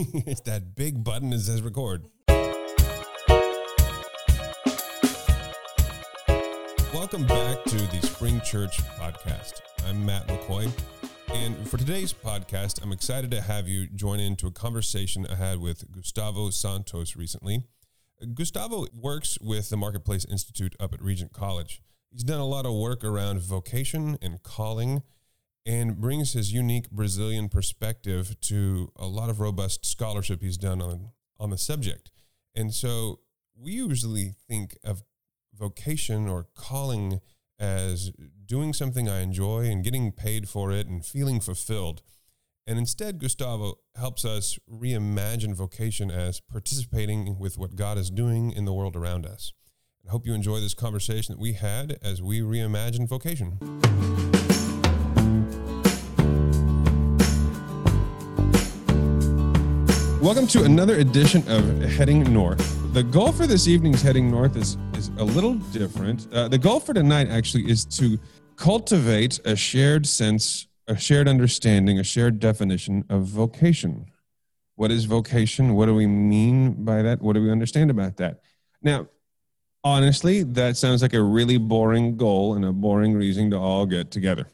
it's that big button that says record. Welcome back to the Spring Church podcast. I'm Matt McCoy. And for today's podcast, I'm excited to have you join into a conversation I had with Gustavo Santos recently. Gustavo works with the Marketplace Institute up at Regent College. He's done a lot of work around vocation and calling and brings his unique Brazilian perspective to a lot of robust scholarship he's done on, on the subject. And so we usually think of vocation or calling as doing something I enjoy and getting paid for it and feeling fulfilled. And instead, Gustavo helps us reimagine vocation as participating with what God is doing in the world around us. I hope you enjoy this conversation that we had as we reimagine vocation. Welcome to another edition of Heading North. The goal for this evening's Heading North is, is a little different. Uh, the goal for tonight actually is to cultivate a shared sense, a shared understanding, a shared definition of vocation. What is vocation? What do we mean by that? What do we understand about that? Now, honestly, that sounds like a really boring goal and a boring reason to all get together.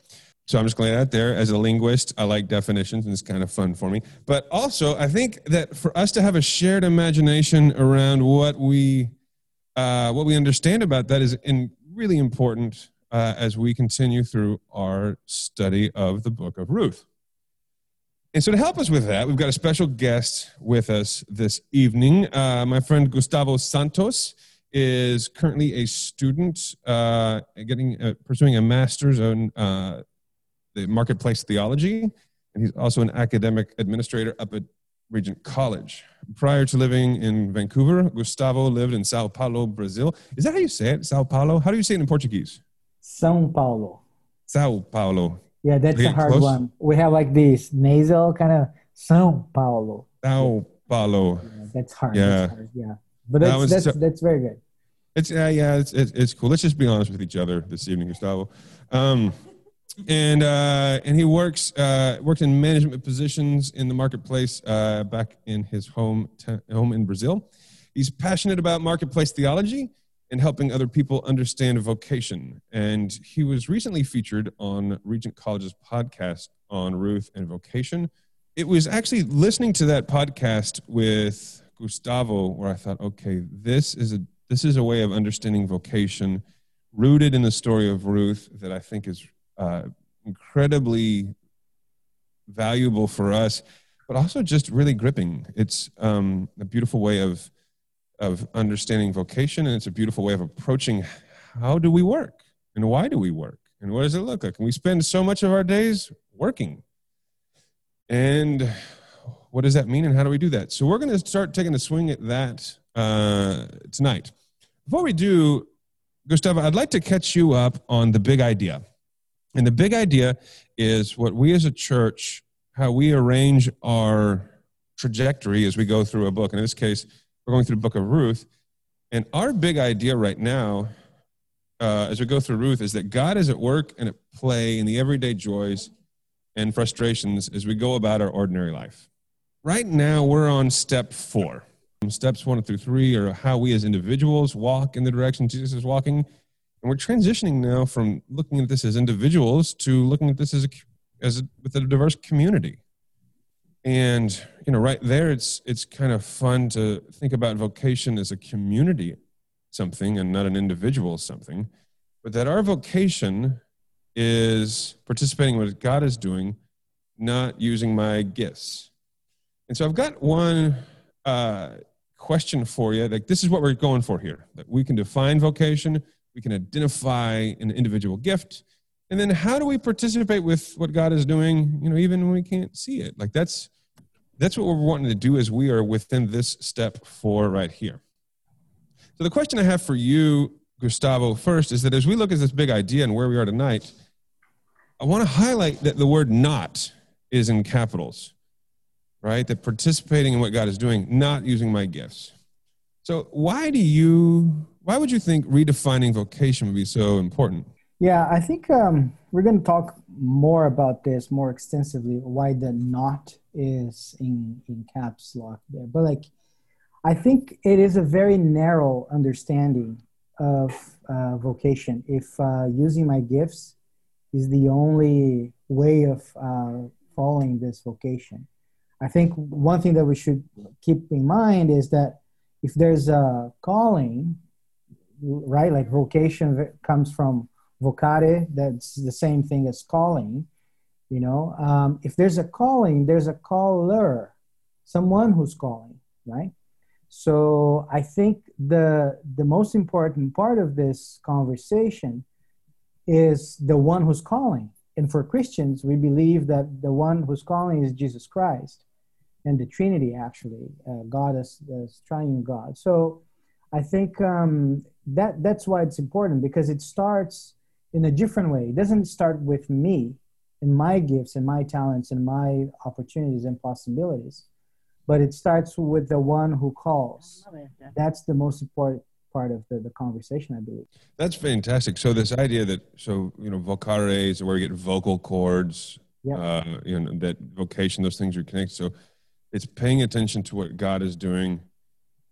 So I'm just going out there as a linguist. I like definitions and it's kind of fun for me. But also, I think that for us to have a shared imagination around what we uh, what we understand about that is in, really important uh, as we continue through our study of the book of Ruth. And so, to help us with that, we've got a special guest with us this evening. Uh, my friend Gustavo Santos is currently a student uh, getting uh, pursuing a master's in the marketplace theology, and he's also an academic administrator up at Regent College. Prior to living in Vancouver, Gustavo lived in Sao Paulo, Brazil. Is that how you say it? Sao Paulo? How do you say it in Portuguese? São Paulo. Sao Paulo. Yeah, that's a hard close? one. We have like this nasal kind of São Paulo. Sao Paulo. Yeah, that's hard. Yeah. That's hard. Yeah. But that's, that that's, so, that's very good. It's, uh, yeah, it's, it's, it's, cool. Let's just be honest with each other this evening, Gustavo. Um, and uh, and he works uh, worked in management positions in the marketplace uh, back in his home t- home in Brazil. He's passionate about marketplace theology and helping other people understand vocation. And he was recently featured on Regent College's podcast on Ruth and vocation. It was actually listening to that podcast with Gustavo where I thought, okay, this is a this is a way of understanding vocation rooted in the story of Ruth that I think is uh, incredibly valuable for us, but also just really gripping. It's um, a beautiful way of of understanding vocation, and it's a beautiful way of approaching how do we work and why do we work and what does it look like. And we spend so much of our days working, and what does that mean and how do we do that? So we're going to start taking a swing at that uh, tonight. Before we do, Gustavo, I'd like to catch you up on the big idea. And the big idea is what we as a church, how we arrange our trajectory as we go through a book. And in this case, we're going through the book of Ruth. And our big idea right now, uh, as we go through Ruth, is that God is at work and at play in the everyday joys and frustrations as we go about our ordinary life. Right now, we're on step four. Steps one through three are how we as individuals walk in the direction Jesus is walking and we're transitioning now from looking at this as individuals to looking at this as a, as a, with a diverse community. And you know, right there, it's it's kind of fun to think about vocation as a community something and not an individual something, but that our vocation is participating in what God is doing, not using my gifts. And so I've got one uh, question for you. Like this is what we're going for here. That we can define vocation we can identify an individual gift. And then how do we participate with what god is doing you know even when we can't see it? Like that's that's what we're wanting to do as we are within this step four right here. So the question i have for you gustavo first is that as we look at this big idea and where we are tonight i want to highlight that the word not is in capitals right? That participating in what god is doing not using my gifts. So why do you why would you think redefining vocation would be so important? Yeah, I think um, we're going to talk more about this more extensively. Why the not is in in caps lock there, but like, I think it is a very narrow understanding of uh, vocation. If uh, using my gifts is the only way of uh, following this vocation, I think one thing that we should keep in mind is that if there's a calling, right, like vocation comes from vocare, that's the same thing as calling. You know, um, if there's a calling, there's a caller, someone who's calling, right? So I think the the most important part of this conversation is the one who's calling. And for Christians, we believe that the one who's calling is Jesus Christ and the Trinity, actually, uh, God as, as triune God. So I think um, that that's why it's important because it starts in a different way. It doesn't start with me and my gifts and my talents and my opportunities and possibilities, but it starts with the one who calls. That's the most important part of the, the conversation, I believe. That's fantastic. So this idea that so you know vocare is where you get vocal cords, yeah. uh, you know that vocation, those things are connected. So it's paying attention to what God is doing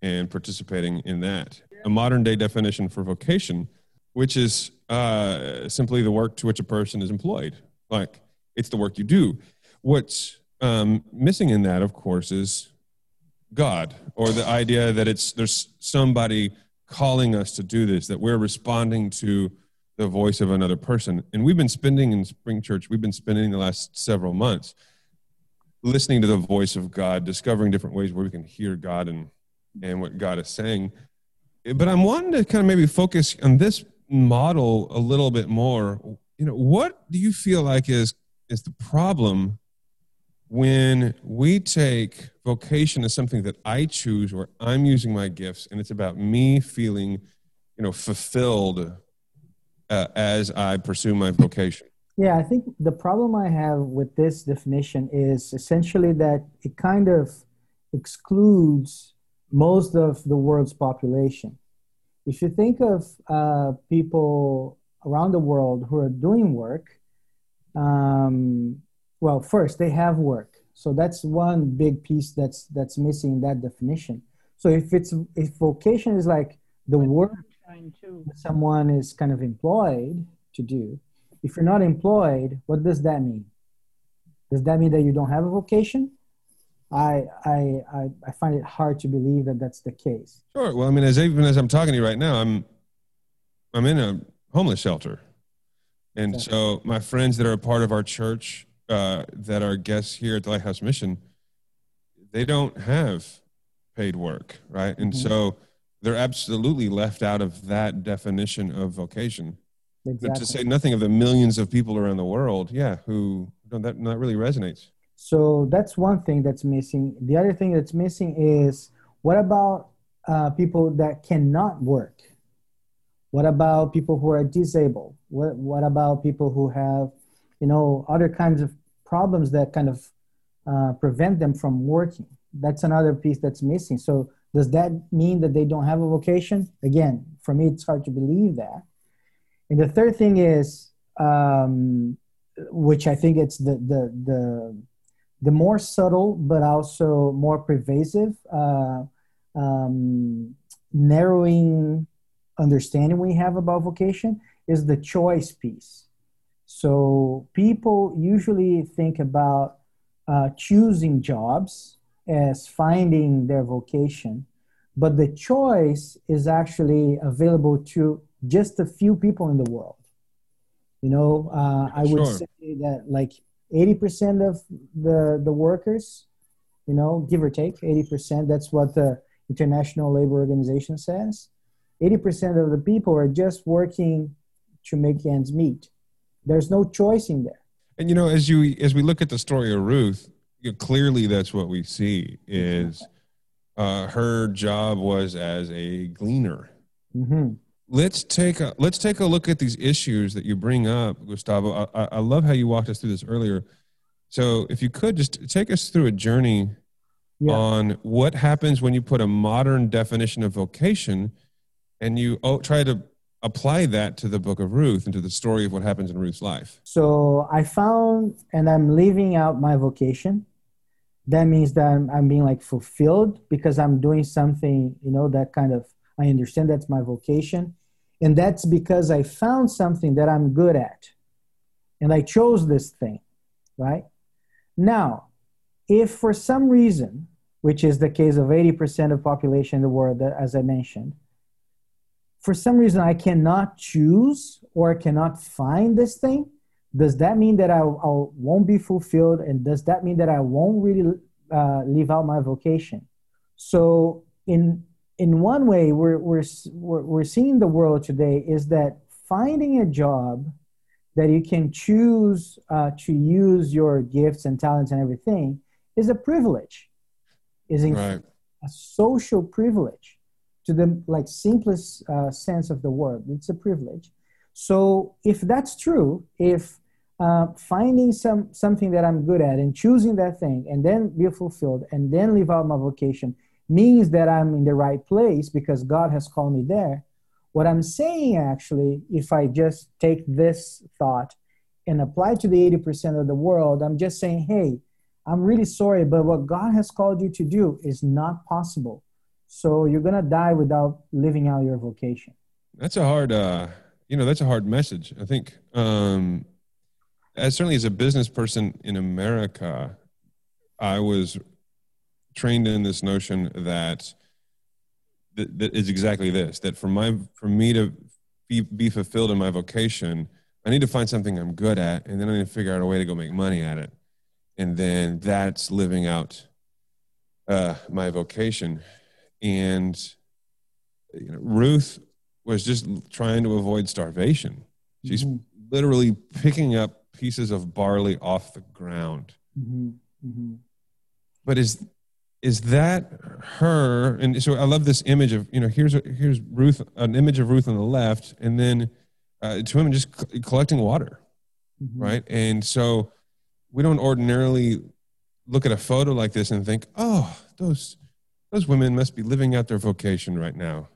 and participating in that. A modern day definition for vocation, which is uh, simply the work to which a person is employed. Like it's the work you do. What's um, missing in that, of course, is God or the idea that it's there's somebody calling us to do this, that we're responding to the voice of another person. And we've been spending in Spring Church, we've been spending the last several months listening to the voice of God, discovering different ways where we can hear God and and what God is saying. But I'm wanting to kind of maybe focus on this model a little bit more. You know what do you feel like is is the problem when we take vocation as something that i choose or i'm using my gifts and it's about me feeling you know fulfilled uh, as i pursue my vocation? Yeah i think the problem i have with this definition is essentially that it kind of excludes most of the world's population if you think of uh, people around the world who are doing work, um, well, first they have work, so that's one big piece that's that's missing in that definition. So if it's if vocation is like the work someone is kind of employed to do, if you're not employed, what does that mean? Does that mean that you don't have a vocation? I, I, I, find it hard to believe that that's the case. Sure. Well, I mean, as even as I'm talking to you right now, I'm, I'm in a homeless shelter. And okay. so my friends that are a part of our church, uh, that are guests here at the Lighthouse Mission, they don't have paid work, right? And mm-hmm. so they're absolutely left out of that definition of vocation. Exactly. But to say nothing of the millions of people around the world, yeah, who that, that really resonates. So that's one thing that's missing. The other thing that's missing is what about uh, people that cannot work? What about people who are disabled? What, what about people who have, you know, other kinds of problems that kind of uh, prevent them from working? That's another piece that's missing. So does that mean that they don't have a vocation? Again, for me, it's hard to believe that. And the third thing is, um, which I think it's the the the the more subtle but also more pervasive uh, um, narrowing understanding we have about vocation is the choice piece. So people usually think about uh, choosing jobs as finding their vocation but the choice is actually available to just a few people in the world. You know uh, i would say that like 80% of the, the workers, you know, give or take 80%, that's what the International Labor Organization says. 80% of the people are just working to make ends meet. There's no choice in there. And you know, as you as we look at the story of Ruth, you know, clearly that's what we see is uh, her job was as a gleaner. Mm-hmm let's take a let's take a look at these issues that you bring up, Gustavo. I, I love how you walked us through this earlier. So, if you could just take us through a journey yeah. on what happens when you put a modern definition of vocation and you oh, try to apply that to the book of Ruth and to the story of what happens in Ruth's life? So I found, and I'm living out my vocation. That means that I'm, I'm being like fulfilled because I'm doing something, you know, that kind of, I understand that's my vocation. And that's because I found something that I'm good at. And I chose this thing, right? Now, if for some reason, which is the case of 80% of population in the world, as I mentioned, for some reason I cannot choose or cannot find this thing, does that mean that I, I won't be fulfilled? And does that mean that I won't really uh, live out my vocation? So, in in one way, we're, we're, we're seeing the world today is that finding a job that you can choose uh, to use your gifts and talents and everything is a privilege, is right. a social privilege to the like simplest uh, sense of the word. It's a privilege. So if that's true, if uh, finding some something that I'm good at and choosing that thing and then be fulfilled and then live out my vocation means that I'm in the right place because God has called me there. What I'm saying actually, if I just take this thought and apply to the 80% of the world, I'm just saying, hey, I'm really sorry, but what God has called you to do is not possible. So you're gonna die without living out your vocation. That's a hard, uh, you know, that's a hard message. I think, um, as certainly as a business person in America, I was trained in this notion that that, that is exactly this: that for my for me to be, be fulfilled in my vocation, I need to find something I'm good at, and then I need to figure out a way to go make money at it, and then that's living out uh, my vocation and you know, Ruth was just trying to avoid starvation. She's mm-hmm. literally picking up pieces of barley off the ground. Mm-hmm. Mm-hmm. But is is that her? And so I love this image of you know here's a, here's Ruth, an image of Ruth on the left, and then uh, two women just collecting water, mm-hmm. right? And so we don't ordinarily look at a photo like this and think, oh, those those women must be living out their vocation right now.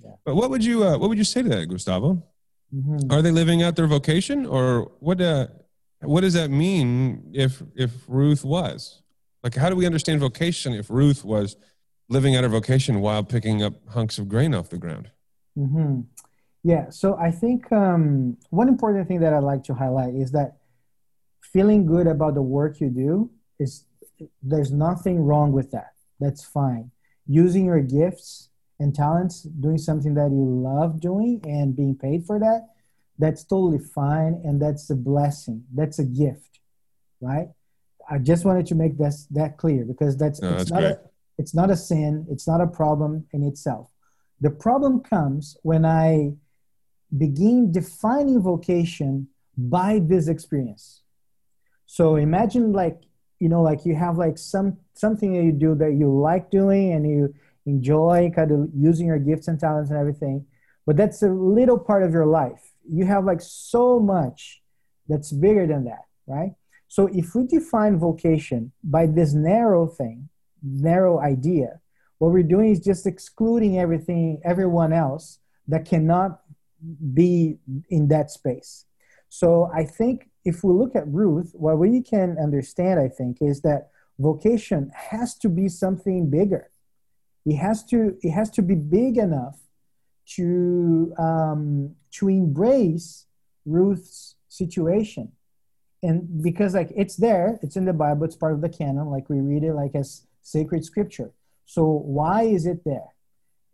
Yeah. But what would you uh, what would you say to that, Gustavo? Mm-hmm. Are they living out their vocation, or what? Uh, what does that mean if if Ruth was? Like, how do we understand vocation if Ruth was living out her vocation while picking up hunks of grain off the ground? Mm-hmm. Yeah. So I think um, one important thing that I'd like to highlight is that feeling good about the work you do is there's nothing wrong with that that's fine. Using your gifts and talents, doing something that you love doing and being paid for that, that's totally fine. And that's a blessing. That's a gift, right? I just wanted to make this that clear because that's, no, it's, that's not a, it's not a sin. It's not a problem in itself. The problem comes when I begin defining vocation by this experience. So imagine like you know like you have like some something that you do that you like doing and you enjoy kind of using your gifts and talents and everything but that's a little part of your life you have like so much that's bigger than that right so if we define vocation by this narrow thing narrow idea what we're doing is just excluding everything everyone else that cannot be in that space so i think if we look at Ruth, what we can understand, I think, is that vocation has to be something bigger. It has to it has to be big enough to um, to embrace Ruth's situation, and because like it's there, it's in the Bible, it's part of the canon, like we read it like as sacred scripture. So why is it there?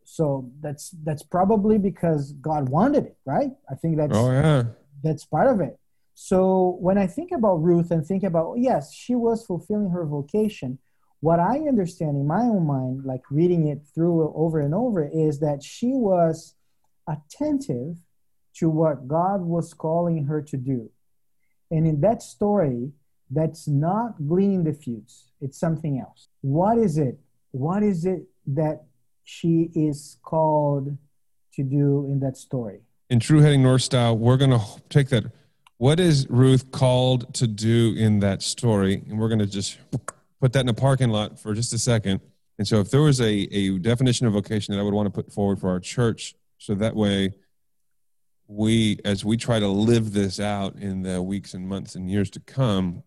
So that's that's probably because God wanted it, right? I think that's oh yeah that's part of it. So when I think about Ruth and think about, yes, she was fulfilling her vocation, what I understand in my own mind, like reading it through over and over, is that she was attentive to what God was calling her to do. And in that story, that's not gleaning the fuse, it's something else. What is it? What is it that she is called to do in that story? In True Heading North style, we're going to take that what is Ruth called to do in that story? And we're going to just put that in a parking lot for just a second. And so, if there was a, a definition of vocation that I would want to put forward for our church, so that way we, as we try to live this out in the weeks and months and years to come,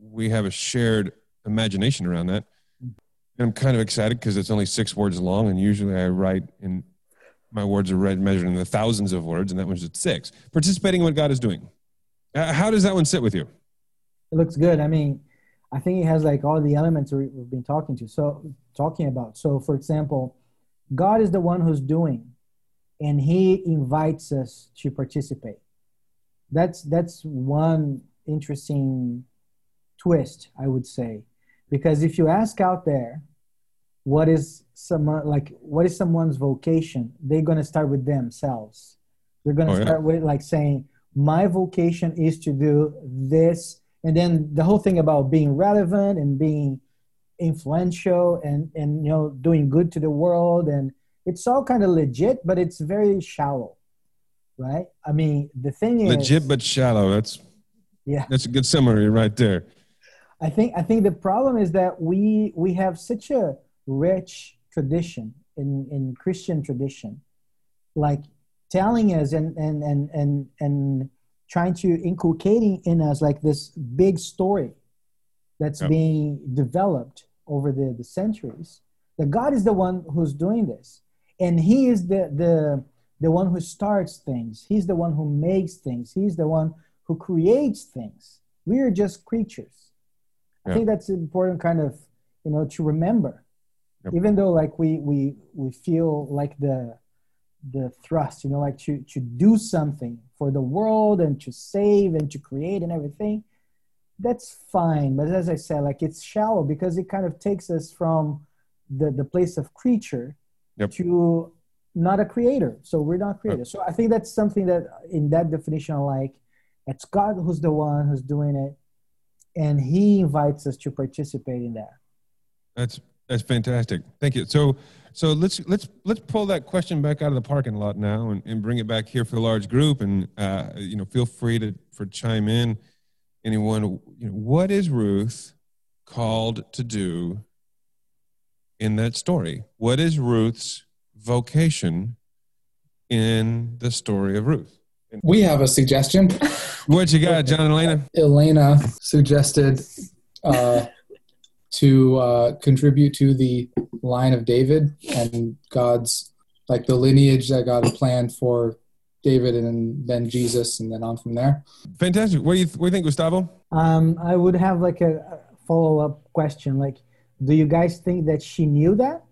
we have a shared imagination around that. And I'm kind of excited because it's only six words long, and usually I write in my words are read measured in the thousands of words, and that one's at six. Participating in what God is doing. Uh, how does that one sit with you? It looks good. I mean, I think it has like all the elements we've been talking to. So talking about. So for example, God is the one who's doing, and He invites us to participate. That's that's one interesting twist, I would say, because if you ask out there, what is someone like what is someone's vocation they're going to start with themselves. They're going to oh, start with like saying my vocation is to do this. And then the whole thing about being relevant and being influential and and you know doing good to the world and it's all kind of legit but it's very shallow right? I mean the thing is legit but shallow that's yeah. that's a good summary right there. I think i think the problem is that we we have such a rich tradition in, in Christian tradition, like telling us and and and and and trying to inculcating in us like this big story that's yep. being developed over the, the centuries that god is the one who's doing this and he is the the the one who starts things he's the one who makes things he's the one who creates things we are just creatures yep. i think that's important kind of you know to remember Yep. Even though like we we we feel like the the thrust, you know, like to to do something for the world and to save and to create and everything, that's fine. But as I said, like it's shallow because it kind of takes us from the the place of creature yep. to not a creator. So we're not creators. So I think that's something that in that definition, like it's God who's the one who's doing it, and He invites us to participate in that. That's that's fantastic. Thank you. So, so let's let's let's pull that question back out of the parking lot now and, and bring it back here for the large group. And uh, you know, feel free to for chime in. Anyone, you know, what is Ruth called to do in that story? What is Ruth's vocation in the story of Ruth? We have a suggestion. What you got, John and Elena? Elena suggested uh, to uh, contribute to the line of David and God's like the lineage that God had planned for David and then Jesus and then on from there. Fantastic. What do you, what do you think, Gustavo? Um, I would have like a follow up question. Like, do you guys think that she knew that?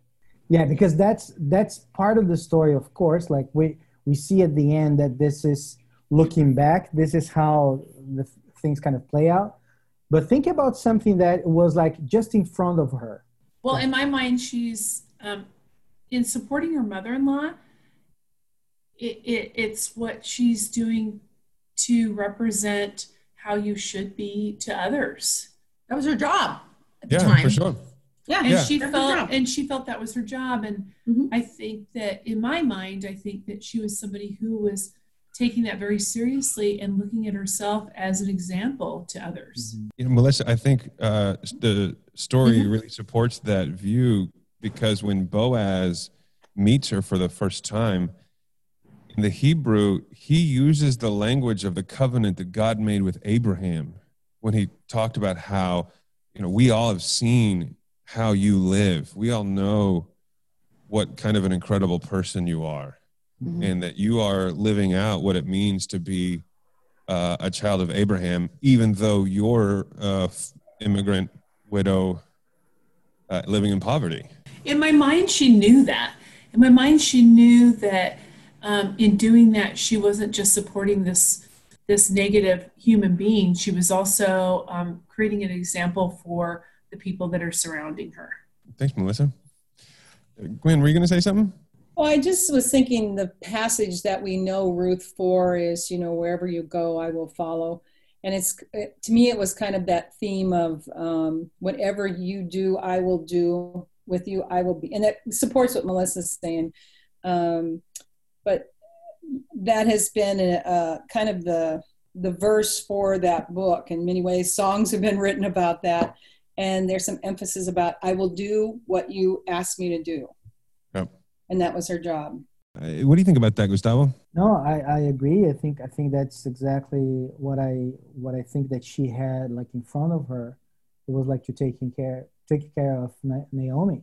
Yeah, because that's that's part of the story, of course. Like we we see at the end that this is looking back. This is how the things kind of play out. But think about something that was like just in front of her. Well, in my mind, she's um, in supporting her mother-in-law. It, it, it's what she's doing to represent how you should be to others. That was her job at yeah, the time. for sure. Yeah, and yeah. she felt and she felt that was her job. And mm-hmm. I think that in my mind, I think that she was somebody who was taking that very seriously and looking at herself as an example to others. Mm-hmm. You know, Melissa, I think uh, the story mm-hmm. really supports that view because when Boaz meets her for the first time, in the Hebrew, he uses the language of the covenant that God made with Abraham when he talked about how, you know, we all have seen how you live. We all know what kind of an incredible person you are mm-hmm. and that you are living out what it means to be uh, a child of Abraham, even though you're immigrant widow uh, living in poverty. In my mind, she knew that. In my mind, she knew that um, in doing that, she wasn't just supporting this this negative human being. She was also um, creating an example for the people that are surrounding her. Thanks, Melissa. Gwen, were you going to say something? Well, I just was thinking the passage that we know Ruth for is, you know, wherever you go, I will follow. And it's to me, it was kind of that theme of um, whatever you do, I will do with you. I will be, and it supports what Melissa's saying. Um, but that has been a, a kind of the the verse for that book. In many ways, songs have been written about that, and there's some emphasis about I will do what you ask me to do and that was her job. Uh, what do you think about that, Gustavo? No, I, I agree. I think I think that's exactly what I what I think that she had like in front of her. It was like to taking care taking care of Naomi.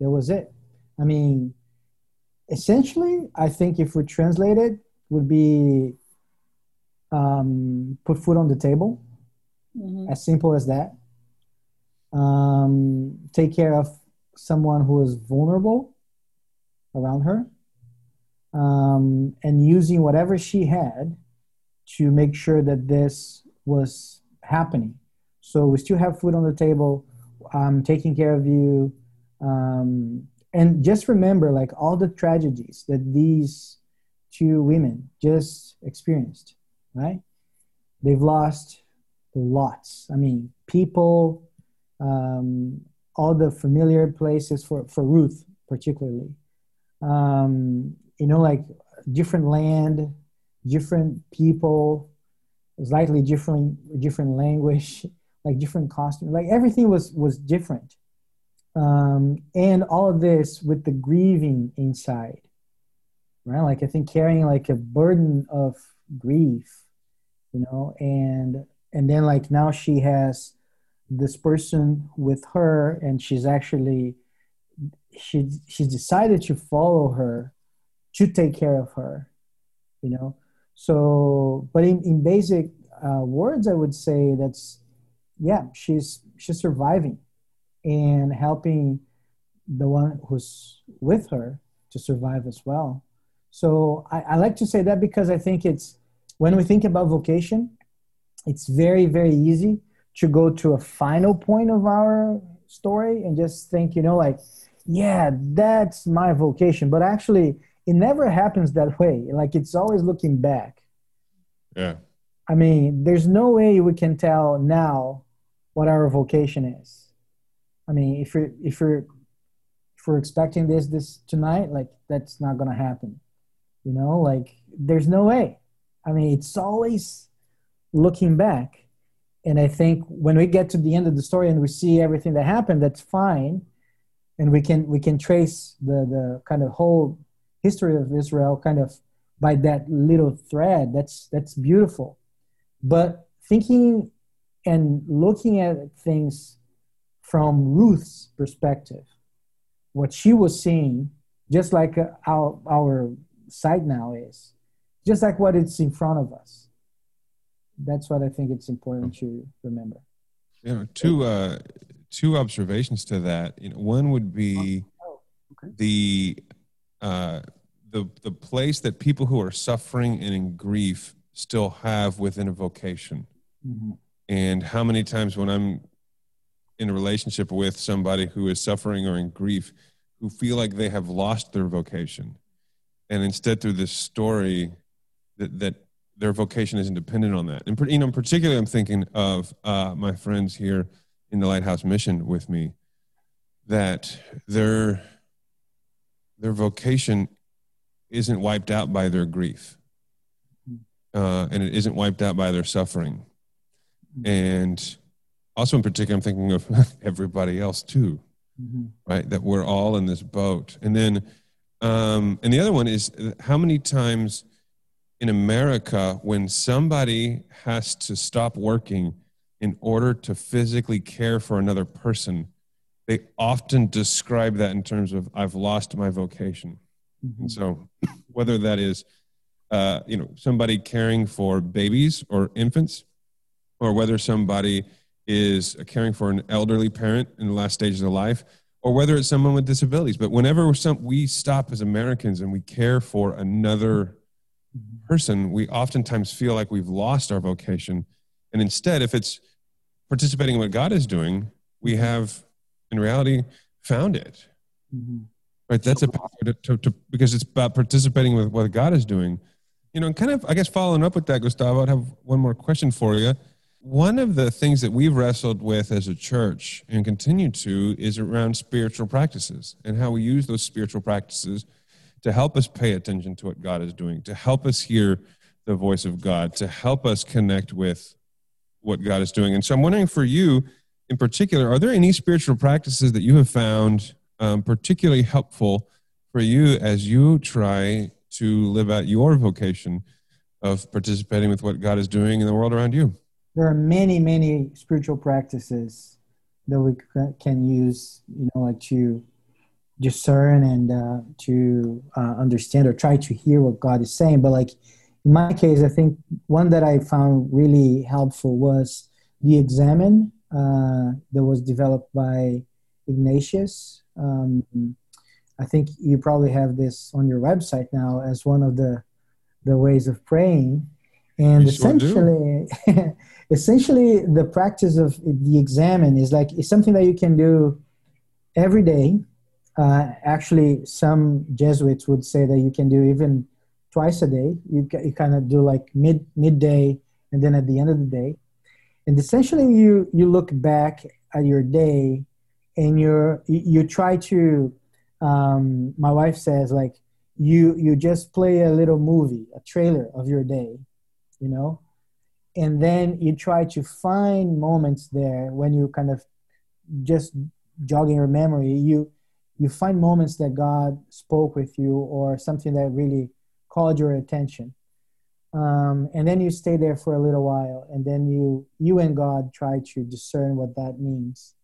That was it. I mean, essentially, I think if we translate it, would be um, put food on the table. Mm-hmm. As simple as that. Um, take care of someone who is vulnerable around her um, and using whatever she had to make sure that this was happening. So we still have food on the table. I'm taking care of you. Um, and just remember, like all the tragedies that these two women just experienced, right? They've lost lots. I mean, people, um, all the familiar places for, for Ruth, particularly. Um, you know, like different land, different people, slightly different different language, like different costume, like everything was was different. Um, and all of this with the grieving inside, right? Like I think carrying like a burden of grief, you know, and and then like now she has this person with her, and she's actually she she decided to follow her to take care of her you know? So but in, in basic uh, words i would say that's yeah she's she's surviving and helping the one who's with her to survive as well. So I, I like to say that because i think it's when we think about vocation it's very very easy to go to a final point of our story and just think you know like yeah that's my vocation but actually it never happens that way. Like it's always looking back. Yeah. I mean, there's no way we can tell now what our vocation is. I mean, if you're if you're if we're expecting this this tonight, like that's not gonna happen. You know, like there's no way. I mean, it's always looking back. And I think when we get to the end of the story and we see everything that happened, that's fine. And we can we can trace the the kind of whole history of Israel kind of by that little thread. That's that's beautiful. But thinking and looking at things from Ruth's perspective, what she was seeing, just like uh, our our sight now is, just like what it's in front of us. That's what I think it's important to remember. You know, two uh, two observations to that. You know, one would be oh, okay. the uh, the, the place that people who are suffering and in grief still have within a vocation. Mm-hmm. And how many times when I'm in a relationship with somebody who is suffering or in grief, who feel like they have lost their vocation, and instead through this story, that, that their vocation isn't dependent on that. And you know, particularly, I'm thinking of uh, my friends here in the Lighthouse Mission with me, that their their vocation isn't wiped out by their grief uh, and it isn't wiped out by their suffering and also in particular i'm thinking of everybody else too mm-hmm. right that we're all in this boat and then um, and the other one is how many times in america when somebody has to stop working in order to physically care for another person they often describe that in terms of i've lost my vocation Mm-hmm. And so, whether that is, uh, you know, somebody caring for babies or infants, or whether somebody is caring for an elderly parent in the last stages of life, or whether it's someone with disabilities. But whenever some, we stop as Americans and we care for another. Person, we oftentimes feel like we've lost our vocation. And instead, if it's participating in what God is doing, we mm-hmm. have, in reality, found it. Mm-hmm. Right. That's a to, to, to, because it's about participating with what God is doing. You know, and kind of, I guess, following up with that, Gustavo, I'd have one more question for you. One of the things that we've wrestled with as a church and continue to is around spiritual practices and how we use those spiritual practices to help us pay attention to what God is doing, to help us hear the voice of God, to help us connect with what God is doing. And so I'm wondering for you in particular, are there any spiritual practices that you have found um, particularly helpful for you as you try to live out your vocation of participating with what God is doing in the world around you? There are many, many spiritual practices that we can use, you know, like to discern and uh, to uh, understand or try to hear what God is saying. But like in my case, I think one that I found really helpful was the examen uh, that was developed by Ignatius. Um, I think you probably have this on your website now as one of the the ways of praying, and We sure essentially, essentially, the practice of the examen is like it's something that you can do every day. Uh, actually, some Jesuits would say that you can do even twice a day. You, you kind of do like mid midday and then at the end of the day, and essentially you you look back at your day and you're you, you try to. Um, my wife says like you you just play a little movie, a trailer of your day, you know, and then you try to find moments there when you kind of just jogging your memory. You you find moments that God spoke with you or something that really called your attention. Um, and then you stay there for a little while, and then you you and God try to discern what that means.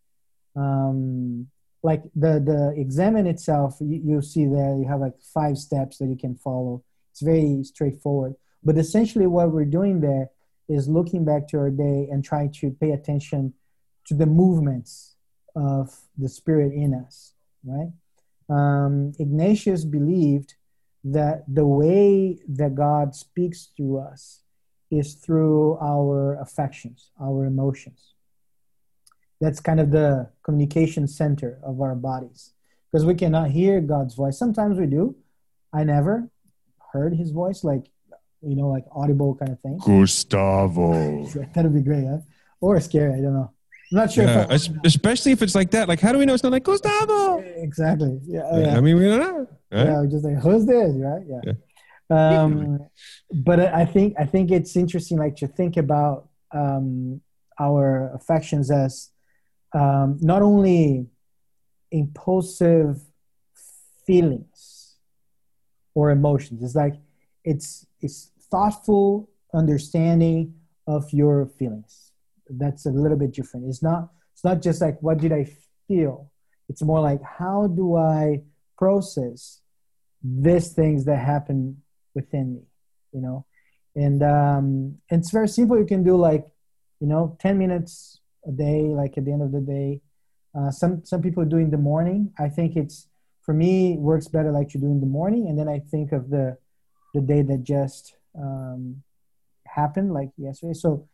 Um, like the the examen itself, you, you see there you have like five steps that you can follow. It's very straightforward. But essentially, what we're doing there is looking back to our day and trying to pay attention to the movements of the Spirit in us, right? Um, Ignatius believed that the way that God speaks to us is through our affections, our emotions. That's kind of the communication center of our bodies because we cannot hear God's voice. Sometimes we do. I never heard his voice, like, you know, like audible kind of thing. Gustavo. That'd be great, huh? Or scary, I don't know. I'm not sure. Yeah, if es- especially if it's like that. Like, how do we know it's not like Gustavo? exactly. Yeah. oh, yeah. I mean, we don't know. right? Yeah, just like who's this, right? Yeah. Um, but I I think I think it's interesting, like to think about um, our affections as um, not only impulsive feelings or emotions. It's like it's it's thoughtful understanding of your feelings. That's a little bit different. It's not it's not just like what did I feel. It's more like how do I process these things that happen within me, you know? And um, it's very simple. You can do like, you know, 10 minutes a day, like at the end of the day. Uh, some some people do in the morning. I think it's for me it works better like to do in the morning, and then I think of the the day that just um, happened, like yesterday. So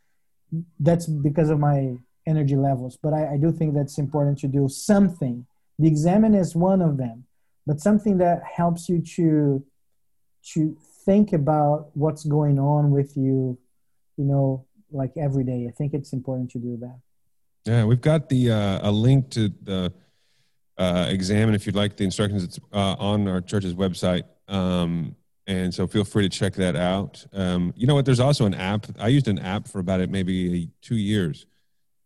that's because of my energy levels. But I, I do think that's important to do something. The examen is one of them, but something that helps you to to think about what's going on with you, you know, like every day. I think it's important to do that. Yeah, we've got the uh, a link to the uh, examen if you'd like the instructions. It's uh, on our church's website, um, and so feel free to check that out. Um, you know what? There's also an app. I used an app for about it maybe two years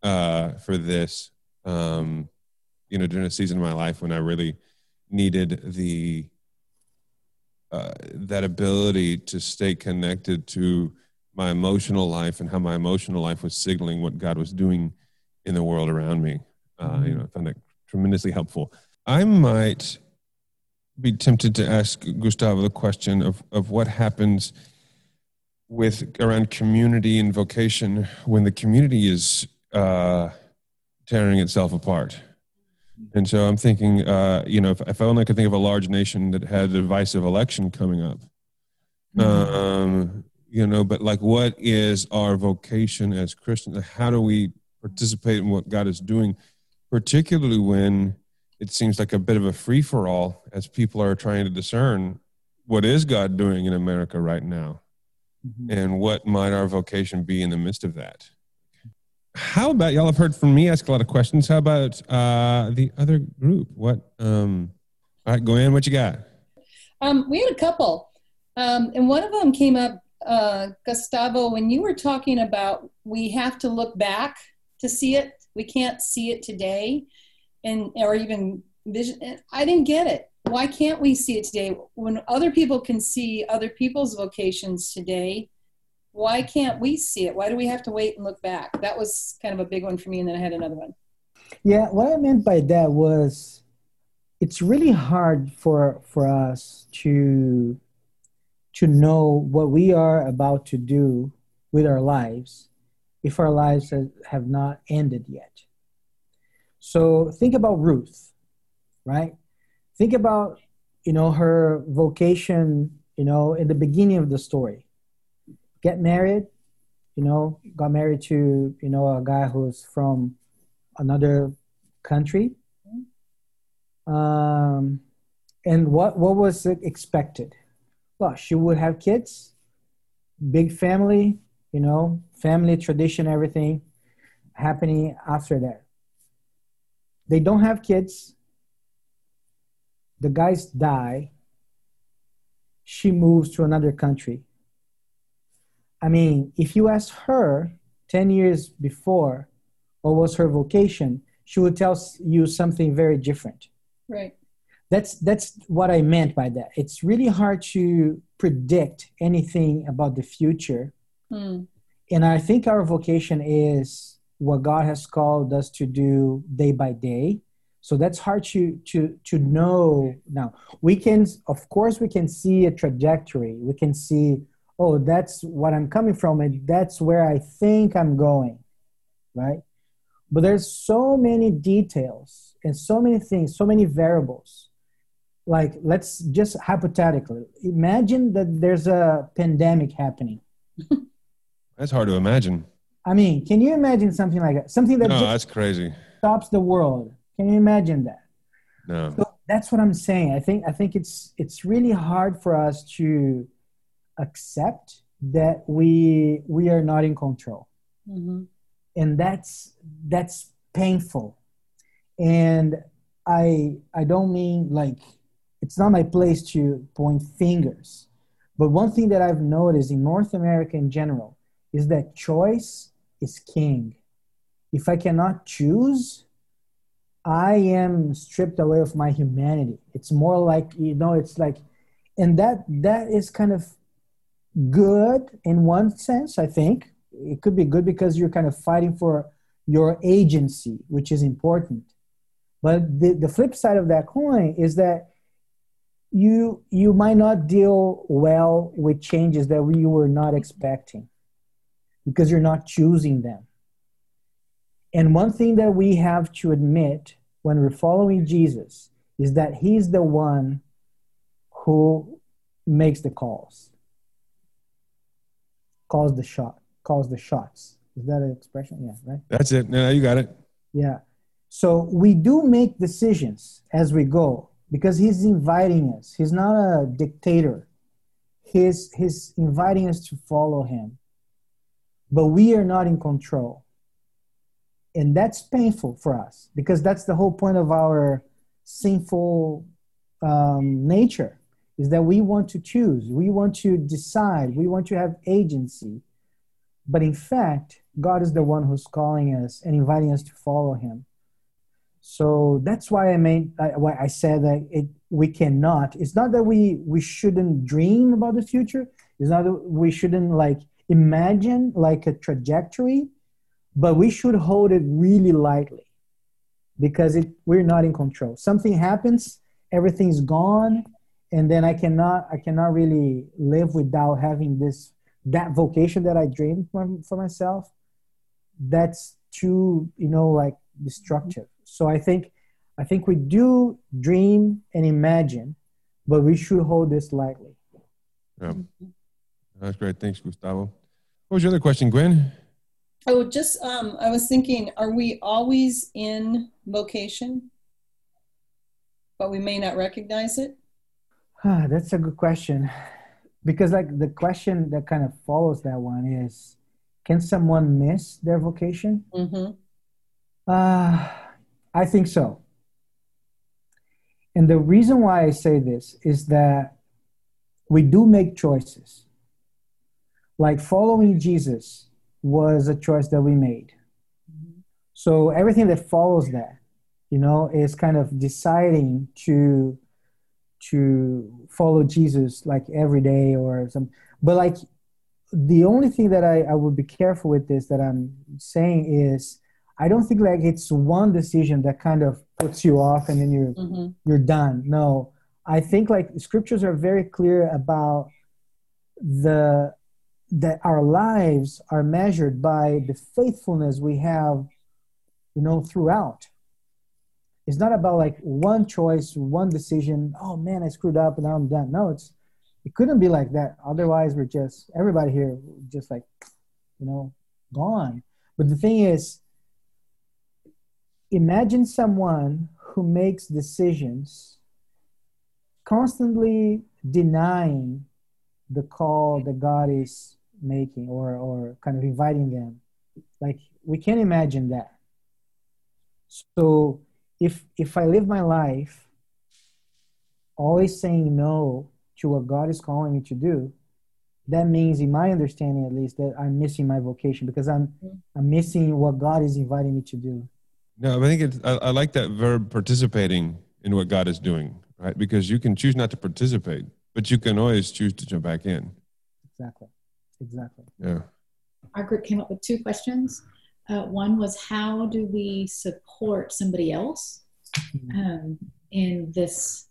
uh, for this. Um, you know, during a season of my life when I really needed the uh, that ability to stay connected to my emotional life and how my emotional life was signaling what God was doing in the world around me. Uh, you know, I found that tremendously helpful. I might be tempted to ask Gustavo the question of, of what happens with around community and vocation when the community is uh, tearing itself apart. And so I'm thinking, uh, you know, if, if I only could think of a large nation that had a divisive election coming up, um, you know, but like, what is our vocation as Christians? How do we participate in what God is doing, particularly when it seems like a bit of a free for all as people are trying to discern what is God doing in America right now Mhm. and what might our vocation be in the midst of that? How about y'all have heard from me ask a lot of questions. How about uh, the other group? What? Um, all right, go in. What you got? Um, we had a couple, um, and one of them came up, uh, Gustavo, when you were talking about we have to look back to see it. We can't see it today, and or even vision. I didn't get it. Why can't we see it today? When other people can see other people's vocations today, why can't we see it? Why do we have to wait and look back? That was kind of a big one for me. And then I had another one. Yeah, what I meant by that was it's really hard for for us to to know what we are about to do with our lives if our lives have not ended yet. So think about Ruth, right? Think about, you know, her vocation, you know, in the beginning of the story. Get married, you know, got married to, you know, a guy who's from another country. Um, and what, what was expected? Well, she would have kids, big family, you know, family tradition, everything happening after that they don't have kids. The guys die. She moves to another country. I mean if you ask her 10 years before what was her vocation she would tell you something very different. Right. That's that's what i meant by that. It's really hard to predict anything about the future. Mm. and i think our vocation is what God has called us to do day by day. So that's hard to to to know. Now we can, of course, we can see a trajectory. We can see, oh, that's what I'm coming from, and that's where I think I'm going, right? But there's so many details and so many things, so many variables. Like let's just hypothetically imagine that there's a pandemic happening. that's hard to imagine. I mean, can you imagine something like that? Something that no, that's crazy. Stops the world. Can you imagine that? No. So that's what I'm saying. I think I think it's it's really hard for us to accept that we we are not in control, mm-hmm. and that's that's painful. And I I don't mean like it's not my place to point fingers, but one thing that I've noticed in North America in general is that choice is king. If I cannot choose, I am stripped away of my humanity. It's more like, you know, it's like, and that that is kind of good in one sense, I think. It could be good because you're kind of fighting for your agency, which is important. But the, the flip side of that coin is that you you might not deal well with changes that you were not expecting because you're not choosing them. And one thing that we have to admit when we're following Jesus is that he's the one who makes the calls, calls the shot, calls the shots. Is that an expression? Yeah, right? That's it. No, you got it. Yeah. So we do make decisions as we go because he's inviting us. He's not a dictator. He's, he's inviting us to follow him but we are not in control. And that's painful for us because that's the whole point of our sinful um, nature is that we want to choose, we want to decide, we want to have agency. But in fact, God is the one who's calling us and inviting us to follow Him. So that's why I made why I said that it we cannot. It's not that we we shouldn't dream about the future. It's not that we shouldn't like imagine like a trajectory, but we should hold it really lightly because it, we're not in control. Something happens, everything's gone, and then I cannot I cannot really live without having this that vocation that I dreamed for, for myself. That's too you know like destructive. So I think I think we do dream and imagine, but we should hold this lightly. Yeah. That's great. Thanks, Gustavo. What was your other question, Gwen? Oh, just um, I was thinking, are we always in vocation, but we may not recognize it? Ah, that's a good question, because like the question that kind of follows that one is, can someone miss their vocation? Mm-hmm. Uh, I think so. And the reason why I say this is that we do make choices like following Jesus was a choice that we made. Mm-hmm. So everything that follows that you know is kind of deciding to to follow jesus like every day or some but like the only thing that I, I would be careful with this that i'm saying is i don't think like it's one decision that kind of puts you off and then you're hmm you're done no i think like scriptures are very clear about the that our lives are measured by the faithfulness we have you know throughout. It's not about like one choice one decision oh man i screwed up and now i'm done. No it's it couldn't be like that. Otherwise we're just everybody here just like you know gone. But the thing is imagine someone who makes decisions constantly denying the call that god is making or or kind of inviting them like we can't imagine that so if if i live my life always saying no to what god is calling me to do that means in my understanding at least that i'm missing my vocation because i'm i'm missing what god is inviting me to do No, I think it's, I, I like that verb participating in what God is doing, right? Because you can choose not to participate, but you can always choose to jump back in. exactly exactly Yeah. our group came up with two questions. Uh, one was how do we support somebody else um, in this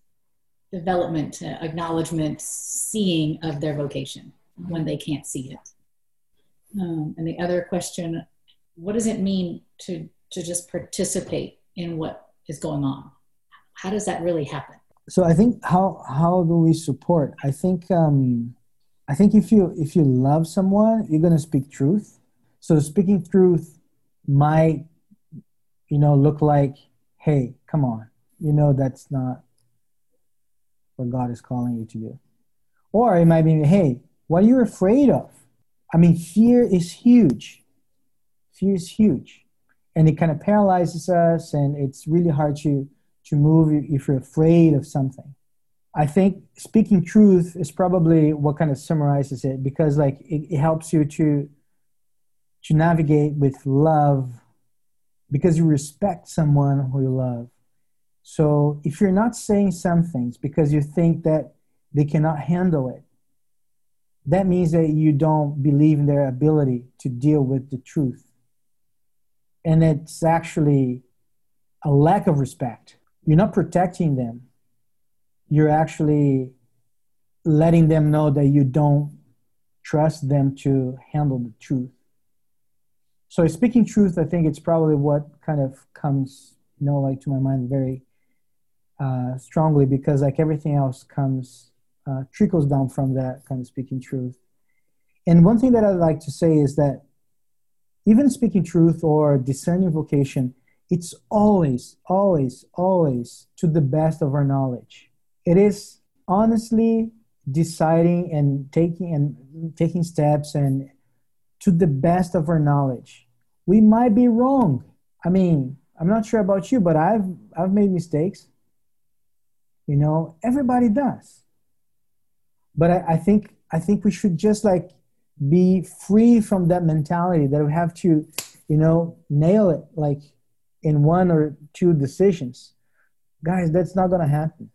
development, uh, acknowledgement, seeing of their vocation when they can't see it? Um, and the other question, what does it mean to to just participate in what is going on? How does that really happen? so i think how how do we support i think um i think if you if you love someone you're to speak truth. So speaking truth might you know look like hey come on. You know that's not what god is calling you to do. Or it might be hey what are you afraid of? I mean fear is huge. Fear is huge. And it kind of paralyzes us and it's really hard to to move if you're afraid of something. I think speaking truth is probably what kind of summarizes it because like it, it helps you to to navigate with love because you respect someone who you love. So if you're not saying some things because you think that they cannot handle it, that means that you don't believe in their ability to deal with the truth. And it's actually a lack of respect you're not protecting them you're actually letting them know that you don't trust them to handle the truth so speaking truth i think it's probably what kind of comes you know like to my mind very uh, strongly because like everything else comes uh, trickles down from that kind of speaking truth and one thing that i'd like to say is that even speaking truth or discerning vocation it's always, always, always to the best of our knowledge. It is honestly deciding and taking and taking steps and to the best of our knowledge. We might be wrong. I mean, I'm not sure about you, but I've I've made mistakes. You know, everybody does. But I, I think I think we should just like be free from that mentality that we have to, you know, nail it like in one or two decisions. Guys, that's not to happen.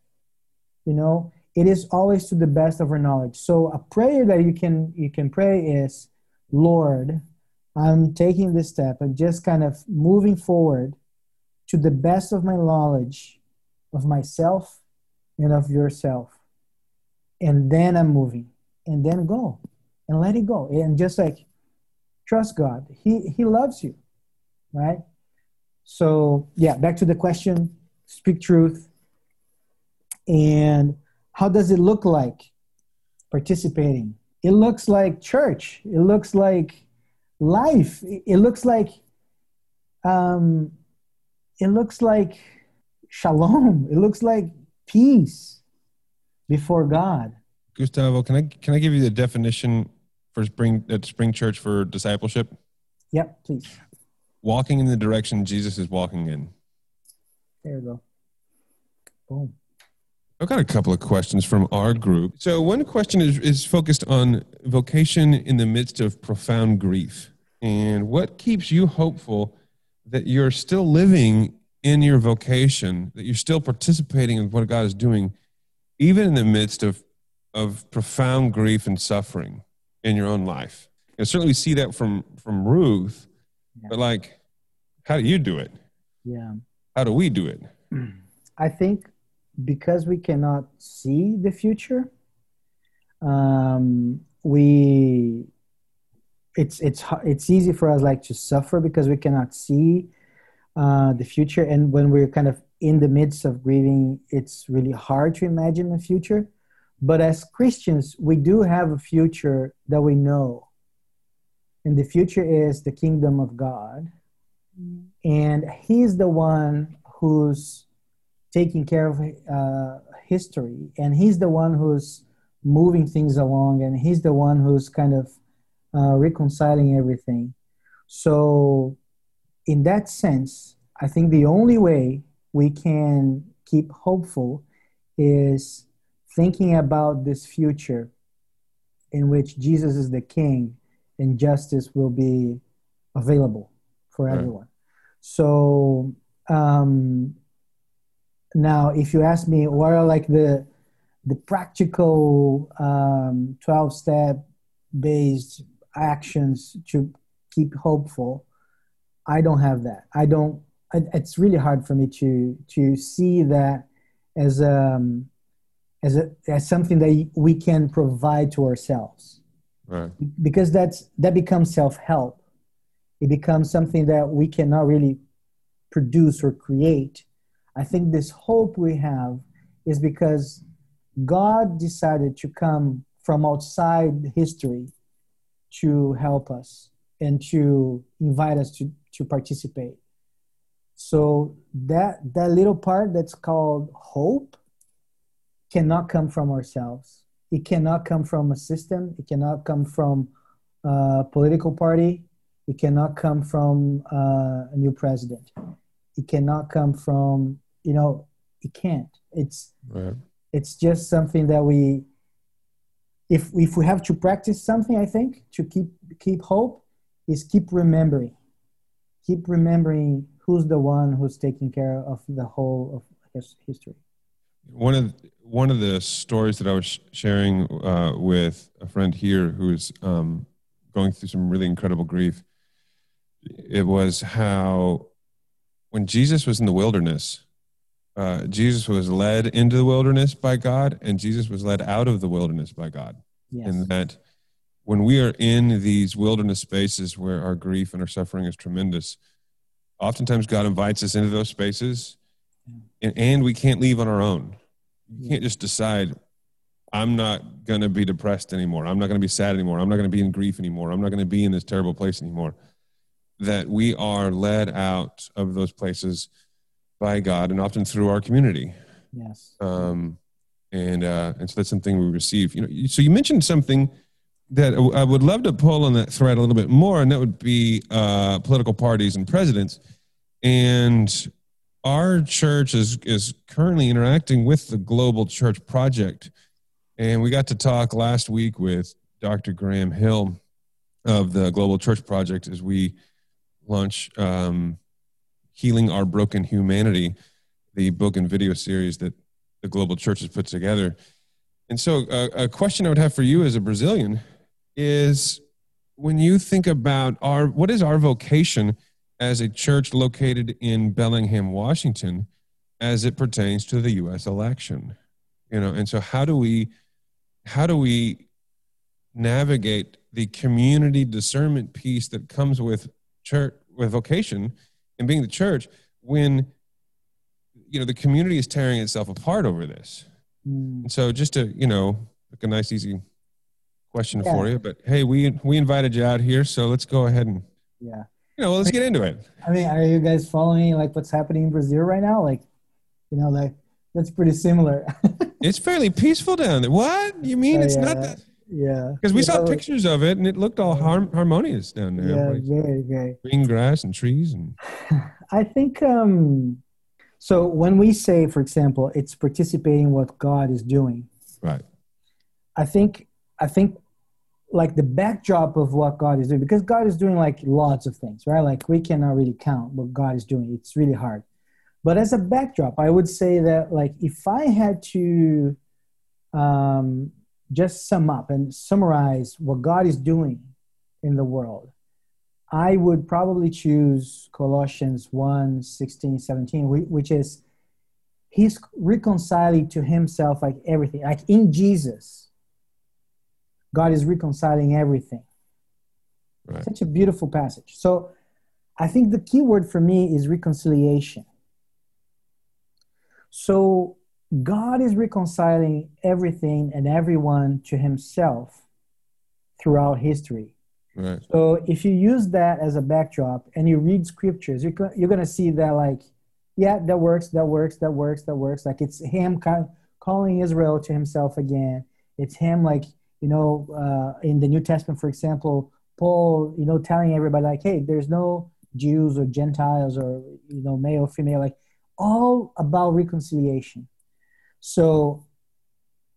You know, it is always to the best of our knowledge. So a prayer that you can you can pray is, Lord, I'm taking this step and just kind of moving forward to the best of my knowledge of myself and of yourself. And then I'm moving. And then go. And let it go. And just like trust God. He he loves you. Right? So, yeah, back to the question speak truth. And how does it look like participating? It looks like church, it looks like life, it looks like, um, it looks like shalom, it looks like peace before God. Gustavo, can I can I give you the definition for spring at Spring Church for discipleship? Yep, please. Walking in the direction Jesus is walking in. There you go. Boom. I've got a couple of questions from our group. So one question is is focused on vocation in the midst of profound grief. And what keeps you hopeful that you're still living in your vocation that you're still participating in what God is doing, even in the midst of, of profound grief and suffering in your own life. And certainly we see that from, from Ruth, Yeah. but like, how do you do it? Yeah. How do we do it? I think because we cannot see the future, um, we it's it's it's easy for us like to suffer because we cannot see uh, the future, and when we're kind of in the midst of grieving, it's really hard to imagine the future. But as Christians, we do have a future that we know, and the future is the kingdom of God, and He's the one who's taking care of uh, history. And he's the one who's moving things along and he's the one who's kind of uh, reconciling everything. So in that sense i think the only way we can keep hopeful is thinking about this future in which jesus is the king and justice will be available for Right. everyone. So um, now if you ask me what are like the the practical um, 12 step based actions to keep hopeful i don't have that. I don't it's really hard for me to to see that as um as a as something that we can provide to ourselves. Right. because that's that becomes self-help. It becomes something that we cannot really produce or create i think this hope we have is because god decided to come from outside history to help us and to invite us to, to participate. So that that little part that's called hope cannot come from ourselves. It cannot come from a system. It cannot come from a political party. It cannot come from uh, a new president. It cannot come from you know it can't it's Right. it's just something that we if if we have to practice something i think to keep keep hope is keep remembering keep remembering who's the one who's taking care of the whole of his history One of one of the stories that I was sharing uh, with a friend here who's um, going through some really incredible grief. It was how when Jesus was in the wilderness, uh, Jesus was led into the wilderness by God, and Jesus was led out of the wilderness by God. yes And that when we are in these wilderness spaces where our grief and our suffering is tremendous, oftentimes God invites us into those spaces, and, and we can't leave on our own. You can't just decide, I'm not going to be depressed anymore. I'm not going to be sad anymore. I'm not going to be in grief anymore. I'm not going to be in this terrible place anymore. That we are led out of those places by God and often through our community yes um, and uh, and so that's something we receive. You know, so you mentioned something that I would love to pull on that thread a little bit more, and that would be uh, political parties and presidents. And our church is is currently interacting with the Global Church Project, and we got to talk last week with Dr. Graham Hill of the Global Church Project as we launch um, "Healing Our Broken Humanity," the book and video series that the global church has put together. And so, uh, a question I would have for you as a Brazilian is when you think about our, what is our vocation as a church located in Bellingham, Washington, as it pertains to the U.S. election? You know, and so how do we, how do we navigate the community discernment piece that comes with church, with vocation, and being the church when you know the community is tearing itself apart over this. Mm, and so just to you know like a nice easy question Yeah. for you but hey we we invited you out here so let's go ahead and yeah. you know let's get into it. I mean are you guys following like what's happening in brazil right now? Like you know like that's pretty similar. It's fairly peaceful down there. What? You mean Oh, it's yeah. not that yeah because we You saw know, pictures of it and it looked all har- harmonious down there yeah like very very green grass and trees and I think um, so. When we say, for example, it's participating in what God is doing, right I think I think like the backdrop of what God is doing because God is doing like lots of things, right? Like we cannot really count what God is doing. It's really hard. But as a backdrop, I would say that like if I had to um, just sum up and summarize what God is doing in the world, I would probably choose Colossians 1 16, 17, which is he's reconciling to himself like everything. Like in Jesus, God is reconciling everything. Right. Such a beautiful passage. So I think the key word for me is reconciliation. So God is reconciling everything and everyone to himself throughout history. Right. So if you use that as a backdrop and you read scriptures, you're, you're going to see that like, yeah, that works, that works, that works, that works. Like it's him calling Israel to himself again. It's him like, you know, uh, in the New Testament, for example, Paul, you know, telling everybody like, hey, there's no Jews or Gentiles or, you know, male, female, like all about reconciliation. So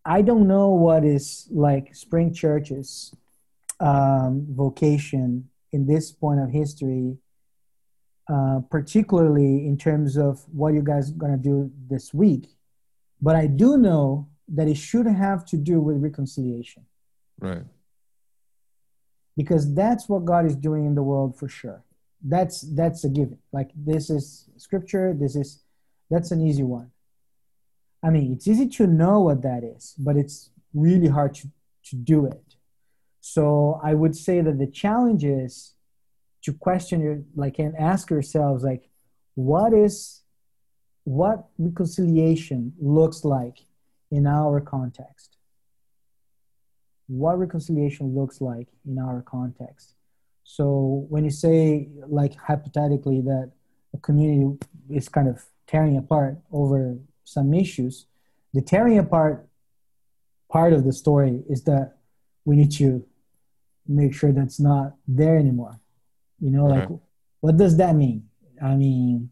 I don't know what is like Spring Church's um, vocation in this point of history, uh, particularly in terms of what you guys are going to do this week. But I do know that it should have to do with reconciliation. Right. Because that's what God is doing in the world for sure. That's that's a given. Like this is scripture. This is that's an easy one. I mean, it's easy to know what that is, but it's really hard to, to do it. So I would say that the challenge is to question your like and ask yourselves like, what is what reconciliation looks like in our context? What reconciliation looks like in our context. So when you say like hypothetically that a community is kind of tearing apart over some issues. The tearing apart part of the story is that we need to make sure that's not there anymore. You know, like what does that mean? I mean,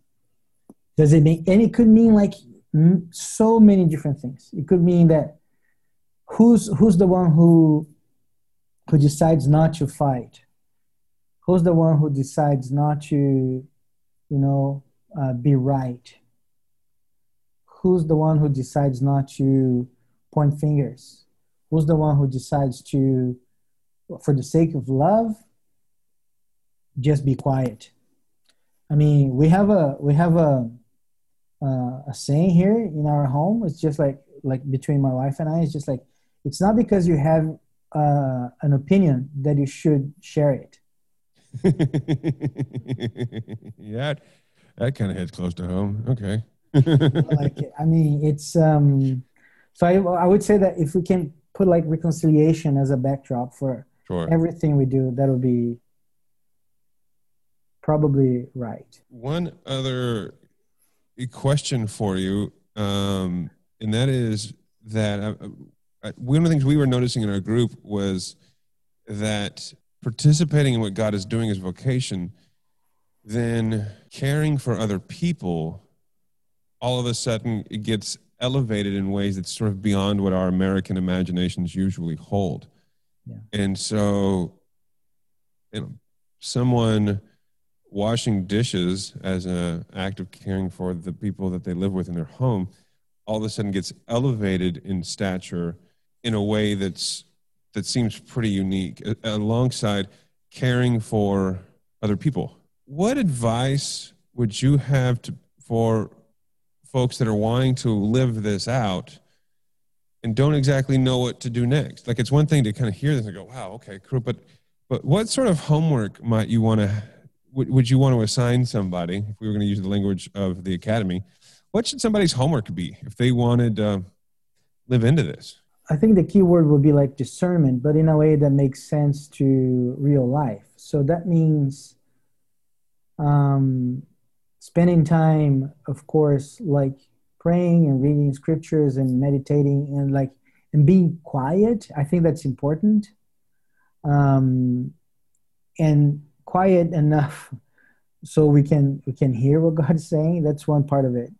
does it mean, and it could mean like so many different things. It could mean that who's who's the one who who decides not to fight? Who's the one who decides not to, you know, uh, be right? Who's the one who decides not to point fingers? Who's the one who decides to, for the sake of love, just be quiet? I mean, we have a we have a uh, a saying here in our home. It's just like like between my wife and I. It's just like it's not because you have uh, an opinion that you should share it. yeah, that kind of hits close to home. Okay like I mean, it's um. So I I would say that if we can put like reconciliation as a backdrop for sure. everything we do, that would be probably right. One other question for you, um, and that is that uh, uh, one of the things we were noticing in our group was that participating in what God is doing as vocation, then caring for other people all of a sudden it gets elevated in ways that's sort of beyond what our American imaginations usually hold. Yeah. And so, you know, someone washing dishes as an act of caring for the people that they live with in their home all of a sudden gets elevated in stature in a way that's that seems pretty unique alongside caring for other people what advice would you have to for folks that are wanting to live this out and don't exactly know what to do next. Like it's one thing to kind of hear this and go, "Wow, okay, cool," but but what sort of homework might you want to would, you want to assign somebody if we were going to use the language of the academy? What should somebody's homework be if they wanted to live into this? I think the key word would be like discernment, but in a way that makes sense to real life. So that means um, spending time, of course, like praying and reading scriptures and meditating and like and being quiet. I think that's important. Um, and quiet enough so we can we can hear what God is saying. That's one part of it.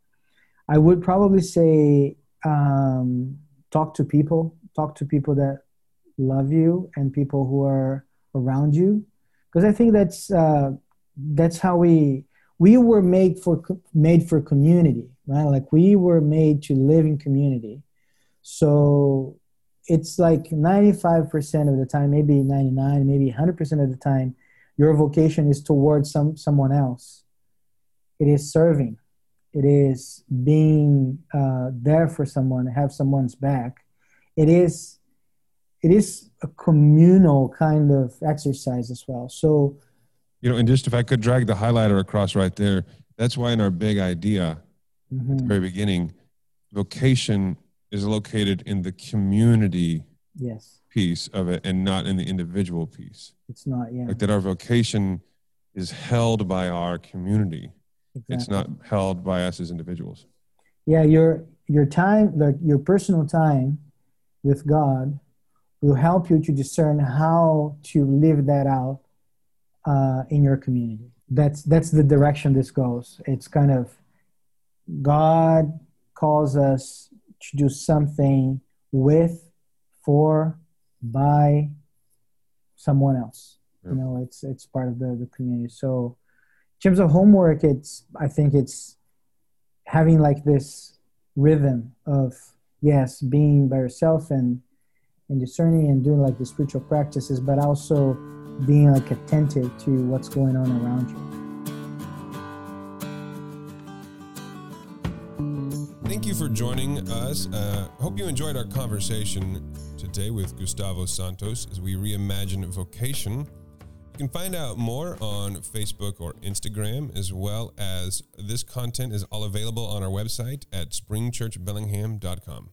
I would probably say um, talk to people, talk to people that love you and people who are around you, because I think that's uh, that's how we we were made for made for community, right? Like we were made to live in community. So it's like 95% of the time, maybe 99, maybe 100% of the time, your vocation is towards some someone else. It is serving. It is being uh, there for someone, have someone's back. It is it is a communal kind of exercise as well. So, you know, and just if I could drag the highlighter across right there, that's why in our big idea mm-hmm. at the very beginning, vocation is located in the community yes piece of it and not in the individual piece. It's not, yeah. Like that our vocation is held by our community. Exactly. It's not held by us as individuals. Yeah, your your time, like your personal time with God will help you to discern how to live that out uh, in your community. That's that's the direction this goes. It's kind of God calls us to do something with, for, by someone else. Yeah. You know, it's it's part of the, the community. So in terms of homework, it's I think it's having like this rhythm of yes, being by yourself and and discerning and doing like the spiritual practices, but also being like attentive to what's going on around you. Thank you for joining us. Uh, hope you enjoyed our conversation today with Gustavo Santos as we reimagine vocation. You can find out more on Facebook or Instagram, as well as this content is all available on our website at springchurchbellingham.com.